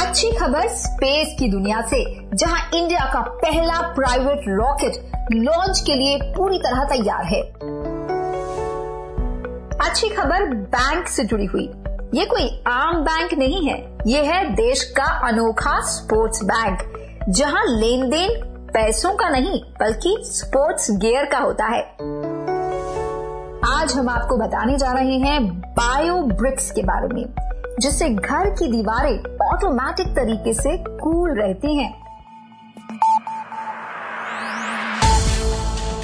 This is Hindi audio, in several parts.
अच्छी खबर स्पेस की दुनिया से, जहाँ इंडिया का पहला प्राइवेट रॉकेट लॉन्च के लिए पूरी तरह तैयार है। अच्छी खबर बैंक से जुड़ी हुई। ये कोई आम बैंक नहीं है, ये है देश का अनोखा स्पोर्ट्स बैंक जहाँ लेन देन पैसों का नहीं, बल्कि स्पोर्ट्स गियर का होता है। आज हम आपको बताने जा रहे हैं बायो ब्रिक्स के बारे में। जिससे घर की दीवारें ऑटोमेटिक तरीके से कूल रहती हैं।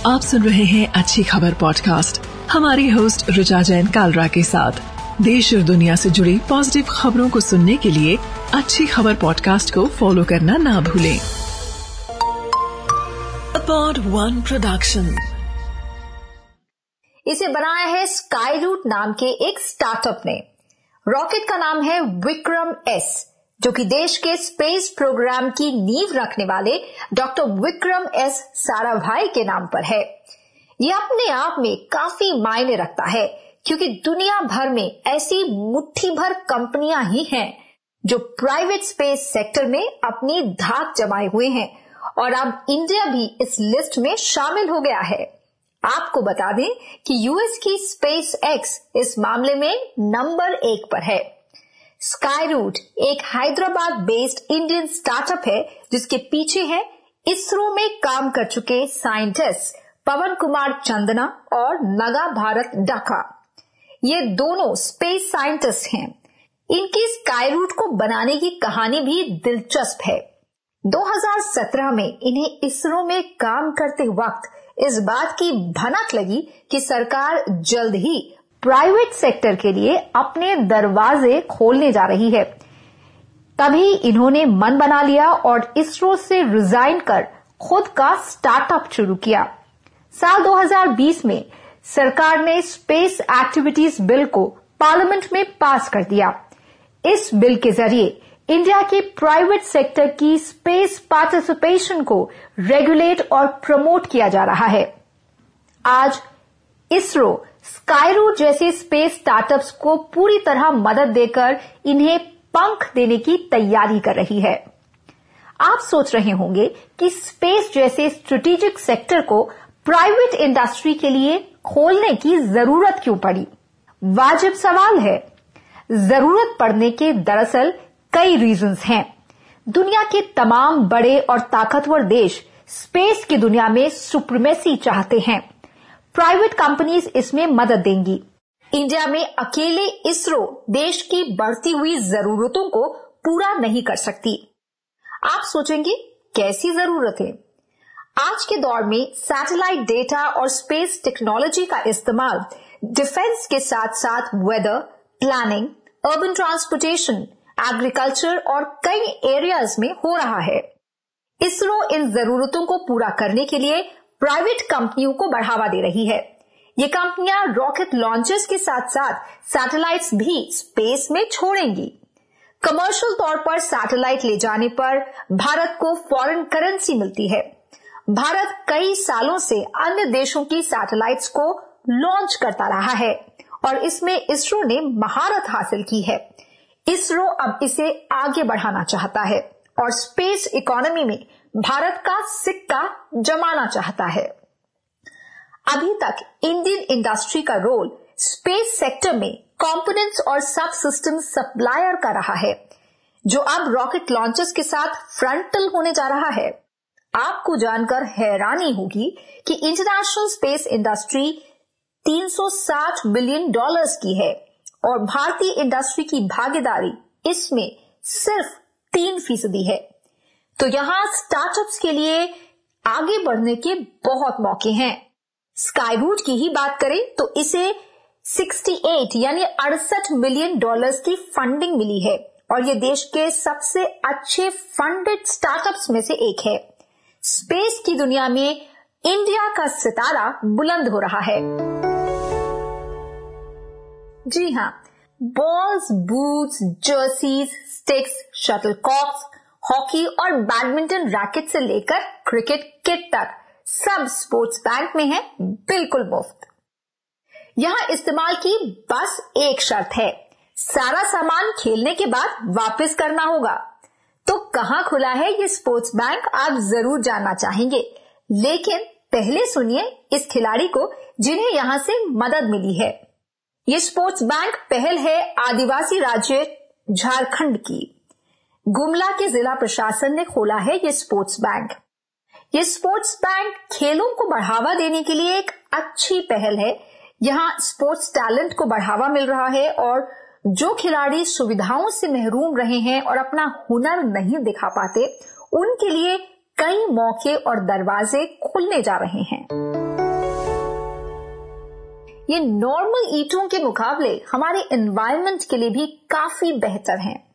आप सुन रहे हैं अच्छी खबर पॉडकास्ट हमारी होस्ट रुचा जैन कालरा के साथ। देश और दुनिया से जुड़ी पॉजिटिव खबरों को सुनने के लिए अच्छी खबर पॉडकास्ट को फॉलो करना ना भूलें। अपॉड वन प्रोडक्शन इसे बनाया है स्काई रूट नाम के एक स्टार्टअप ने। रॉकेट का नाम है विक्रम एस जो कि देश के स्पेस प्रोग्राम की नींव रखने वाले डॉक्टर विक्रम एस साराभाई के नाम पर है। ये अपने आप में काफ़ी मायने रखता है, क्योंकि दुनिया भर में ऐसी मुट्ठी भर कंपनियाँ ही हैं, जो प्राइवेट स्पेस सेक्टर में अपनी धाक जमाए हुए हैं, और अब इंडिया भी इस लिस्ट में शामिल हो गया है। आपको बता दें कि यूएस की स्पेस एक्स इस मामले में नंबर एक पर है। स्काई रूट एक हैदराबाद बेस्ड इंडियन स्टार्टअप है, जिसके पीछे है इसरो में काम कर चुके साइंटिस्ट पवन कुमार चंदना और नगा भारत डाका। ये दोनों स्पेस साइंटिस्ट हैं। इनकी स्काई रूट को बनाने की कहानी भी दिलचस्प है। 2017 में इन्हें इसरो में काम करते वक्त इस बात की भनक लगी कि सरकार जल्द ही प्राइवेट सेक्टर के लिए अपने दरवाजे खोलने जा रही है। तभी इन्होंने मन बना लिया और इसरो से रिजाइन कर खुद का स्टार्टअप शुरू किया। साल 2020 में सरकार ने स्पेस एक्टिविटीज़ बिल को पार्लियामेंट में पास कर दिया। इस बिल के ज़रिए इंडिया के प्राइवेट सेक्टर की स्पेस पार्टिसिपेशन को रेगुलेट और प्रमोट किया जा रहा है। आज इसरो स्काईरूट जैसे स्पेस स्टार्टअप्स को पूरी तरह मदद देकर इन्हें पंख देने की तैयारी कर रही है। आप सोच रहे होंगे कि स्पेस जैसे स्ट्रेटेजिक सेक्टर को प्राइवेट इंडस्ट्री के लिए खोलने की ज़रूरत क्यों पड़ी? वाजिब सवाल है। ज़रूरत पड़ने के दरअसल कई रीजंस हैं। दुनिया के तमाम बड़े और ताकतवर देश स्पेस की दुनिया में सुप्रीमेसी चाहते हैं। प्राइवेट कंपनीज़ इसमें मदद देंगी। इंडिया में अकेले इसरो देश की बढ़ती हुई जरूरतों को पूरा नहीं कर सकती। आप सोचेंगे, कैसी ज़रूरत है? आज के दौर में सैटेलाइट डेटा और स्पेस टेक्नोलॉजी का इस्तेमाल डिफेंस के साथ साथ weather planning urban transportation agriculture और कई एरियाज़ में हो रहा है। इसरो इन जरूरतों को पूरा करने के लिए प्राइवेट कंपनियों को बढ़ावा दे रही है। ये कंपनियाँ रॉकेट लॉन्चर्स के साथ साथ सैटेलाइट्स भी स्पेस में छोड़ेंगी। कमर्शियल तौर पर सैटेलाइट ले जाने पर भारत को फॉरेन करेंसी मिलती है। भारत कई सालों से अन्य देशों की सैटेलाइट्स को लॉन्च करता रहा है और इसमें इसरो ने महारत हासिल की है। इसरो अब इसे आगे बढ़ाना चाहता है और स्पेस इकोनॉमी में भारत का सिक्का जमाना चाहता है। अभी तक इंडियन इंडस्ट्री का रोल स्पेस सेक्टर में कंपोनेंट्स और सब सिस्टम सप्लायर का रहा है, जो अब रॉकेट लॉन्चर्स के साथ फ्रंटल होने जा रहा है। आपको जानकर हैरानी होगी कि international space industry 360 billion dollars की है। और भारतीय इंडस्ट्री की भागीदारी इसमें सिर्फ़ तीन फ़ीसदी है। तो यहाँ स्टार्टअप्स के लिए आगे बढ़ने के बहुत मौके हैं। स्काई रूट की ही बात करें तो इसे 68 यानी अड़सठ मिलियन डॉलर्स की फंडिंग मिली है और ये देश के सबसे अच्छे फंडेड स्टार्टअप्स में से एक है। स्पेस की दुनिया में इंडिया का सितारा बुलंद हो रहा है। जी हाँ balls boots jerseys sticks shuttlecocks hockey और बैडमिंटन रैकेट से लेकर क्रिकेट किट तक सब स्पोर्ट्स बैंक में है, बिल्कुल मुफ़्त। यहाँ इस्तेमाल की बस एक शर्त है, सारा सामान खेलने के बाद वापस करना होगा। तो कहाँ खुला है ये स्पोर्ट्स बैंक आप ज़रूर जानना चाहेंगे, लेकिन पहले सुनिए इस खिलाड़ी को जिन्हें यहाँ से मदद मिली है। ये स्पोर्ट्स बैंक पहल है आदिवासी राज्य झारखंड की। गुमला के जिला प्रशासन ने खोला है ये स्पोर्ट्स बैंक। ये स्पोर्ट्स बैंक खेलों को बढ़ावा देने के लिए एक अच्छी पहल है। यहाँ स्पोर्ट्स टैलेंट को बढ़ावा मिल रहा है और जो खिलाड़ी सुविधाओं से महरूम रहे हैं और अपना हुनर नहीं दिखा पाते, उनके लिए कई मौके और दरवाजे खुलने जा रहे हैं। ये नॉर्मल ईटों के मुकाबले हमारे एनवायरमेंट के लिए भी काफ़ी बेहतर हैं।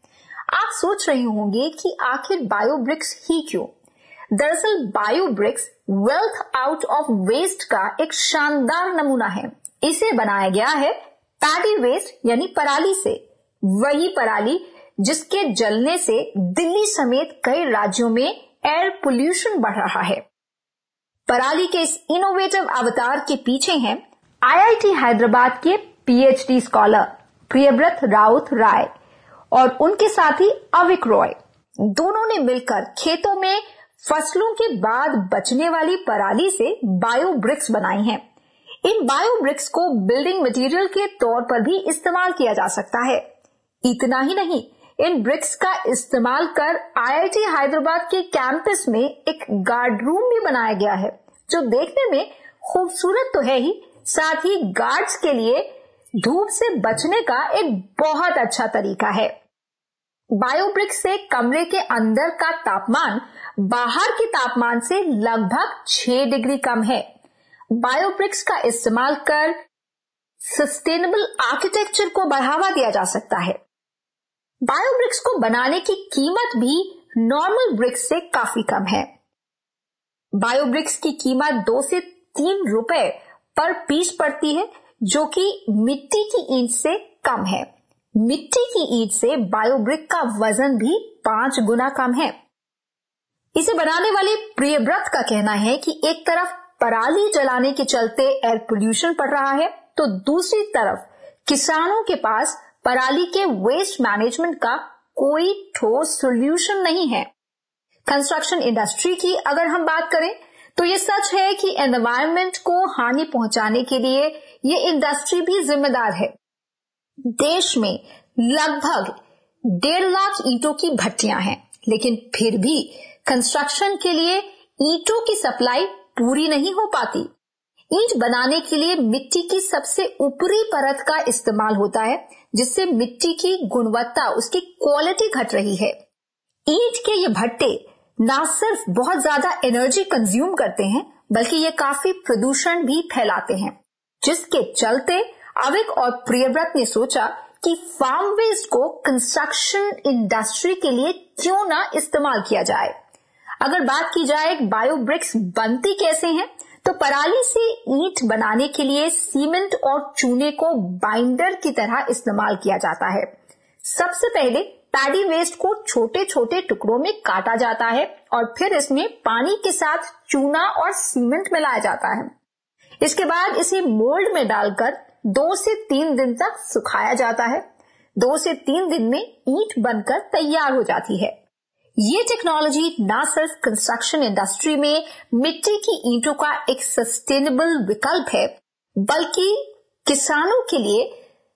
आप सोच रहे होंगे कि आखिर बायोब्रिक्स ही क्यों? दरअसल biobricks wealth out of waste का एक शानदार नमूना है। इसे बनाया गया है पैडी वेस्ट यानी पराली से। वही पराली जिसके जलने से दिल्ली समेत कई राज्यों में एयर पोल्यूशन बढ़ रहा है। पराली के इस इनोवेटिव अवतार के पीछे हैं आईआईटी हैदराबाद के पीएचडी स्कॉलर प्रियव्रत राउत राय और उनके साथी अविक रॉय दोनों ने मिलकर खेतों में फ़सलों के बाद बचने वाली पराली से बायो ब्रिक्स बनाई हैं। इन बायो ब्रिक्स को बिल्डिंग मटेरियल के तौर पर भी इस्तेमाल किया जा सकता है इतना ही नहीं, इन ब्रिक्स का इस्तेमाल कर आईआईटी हैदराबाद के कैंपस में एक गार्ड रूम भी बनाया गया है, जो देखने में खूबसूरत तो है ही साथ ही गार्ड्स के लिए धूप से बचने का एक बहुत अच्छा तरीका है। बायोब्रिक्स से कमरे के अंदर का तापमान बाहर के तापमान से लगभग 6 डिग्री कम है। बायोब्रिक्स का इस्तेमाल कर सस्टेनेबल आर्किटेक्चर को बढ़ावा दिया जा सकता है। बायोब्रिक्स को बनाने की कीमत भी नॉर्मल ब्रिक्स से काफ़ी कम है। बायोब्रिक्स की कीमत दो से तीन रुपए पर पीस पड़ती है, जो कि मिट्टी की ईंट से कम है। मिट्टी की ईंट से बायोब्रिक का वज़न भी पाँच गुना कम है। इसे बनाने वाले प्रियव्रत का कहना है कि एक तरफ़ पराली जलाने के चलते एयर पोल्यूशन पड़ रहा है तो दूसरी तरफ़ किसानों के पास पराली के वेस्ट मैनेजमेंट का कोई ठोस सोल्यूशन नहीं है। कंस्ट्रक्शन इंडस्ट्री की अगर हम बात करें तो ये सच है कि एनवायरमेंट को हानि पहुँचाने के लिए ये इंडस्ट्री भी जिम्मेदार है। देश में लगभग डेढ़ लाख ईंटों की भट्टियाँ हैं, लेकिन फिर भी कंस्ट्रक्शन के लिए ईंटों की सप्लाई पूरी नहीं हो पाती। ईंट बनाने के लिए मिट्टी की सबसे ऊपरी परत का इस्तेमाल होता है, जिससे मिट्टी की गुणवत्ता, उसकी क्वालिटी घट रही है। ईंट के ये भट्टे न सिर्फ़ बहुत ज़्यादा एनर्जी कंज्यूम करते हैं बल्कि ये काफ़ी प्रदूषण भी फैलाते हैं जिसके चलते अविक और प्रियव्रत ने सोचा कि फार्म वेस्ट को कंस्ट्रक्शन इंडस्ट्री के लिए क्यों ना इस्तेमाल किया जाए। अगर बात की जाए बायो ब्रिक्स बनती कैसे हैं, तो पराली से ईंट बनाने के लिए सीमेंट और चूने को बाइंडर की तरह इस्तेमाल किया जाता है। सबसे पहले पैडी वेस्ट को छोटे छोटे टुकड़ों में काटा जाता है और फिर इसमें पानी के साथ चूना और सीमेंट मिलाया जाता है। इसके बाद इसे मोल्ड में डालकर दो से तीन दिन तक सुखाया जाता है। दो से तीन दिन में ईंट बनकर तैयार हो जाती है। ये टेक्नोलॉजी न सिर्फ़ कंस्ट्रक्शन इंडस्ट्री में मिट्टी की ईंटों का एक सस्टेनेबल विकल्प है, बल्कि किसानों के लिए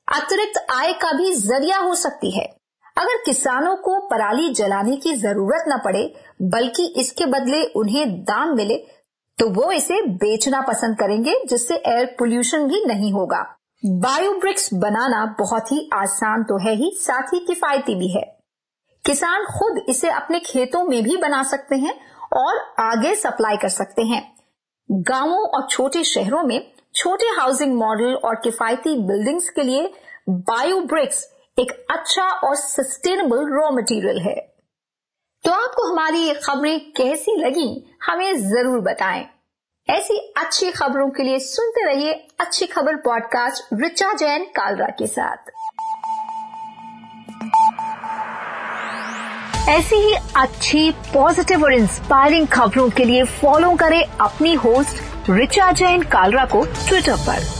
अतिरिक्त आय का भी ज़रिया हो सकती है। अगर किसानों को पराली जलाने की ज़रूरत न पड़े, बल्कि इसके बदले उन्हें दाम मिले तो वो इसे बेचना पसंद करेंगे, जिससे एयर पोल्यूशन भी नहीं होगा। बायोब्रिक्स बनाना बहुत ही आसान तो है ही, साथ ही किफायती भी है। किसान खुद इसे अपने खेतों में भी बना सकते हैं और आगे सप्लाई कर सकते हैं। गाँवों और छोटे शहरों में छोटे हाउसिंग मॉडल और किफायती बिल्डिंग्स के लिए बायोब्रिक्स एक अच्छा और सस्टेनेबल रॉ मटेरियल है। तो आपको हमारी ये खबरें कैसी लगी, हमें ज़रूर बताएँ। ऐसी अच्छी खबरों के लिए सुनते रहिए अच्छी खबर पॉडकास्ट रिचा जैन कालरा के साथ। ऐसी ही अच्छी पॉजिटिव और इंस्पायरिंग खबरों के लिए फॉलो करें अपनी होस्ट रिचा जैन कालरा को ट्विटर पर।